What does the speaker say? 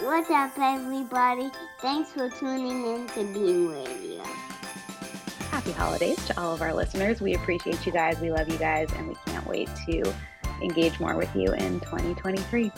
What's up, everybody? Thanks for tuning in to Bean Radio. Happy holidays to all of our listeners. We appreciate you guys. We love you guys, and we can't wait to engage more with you in 2023.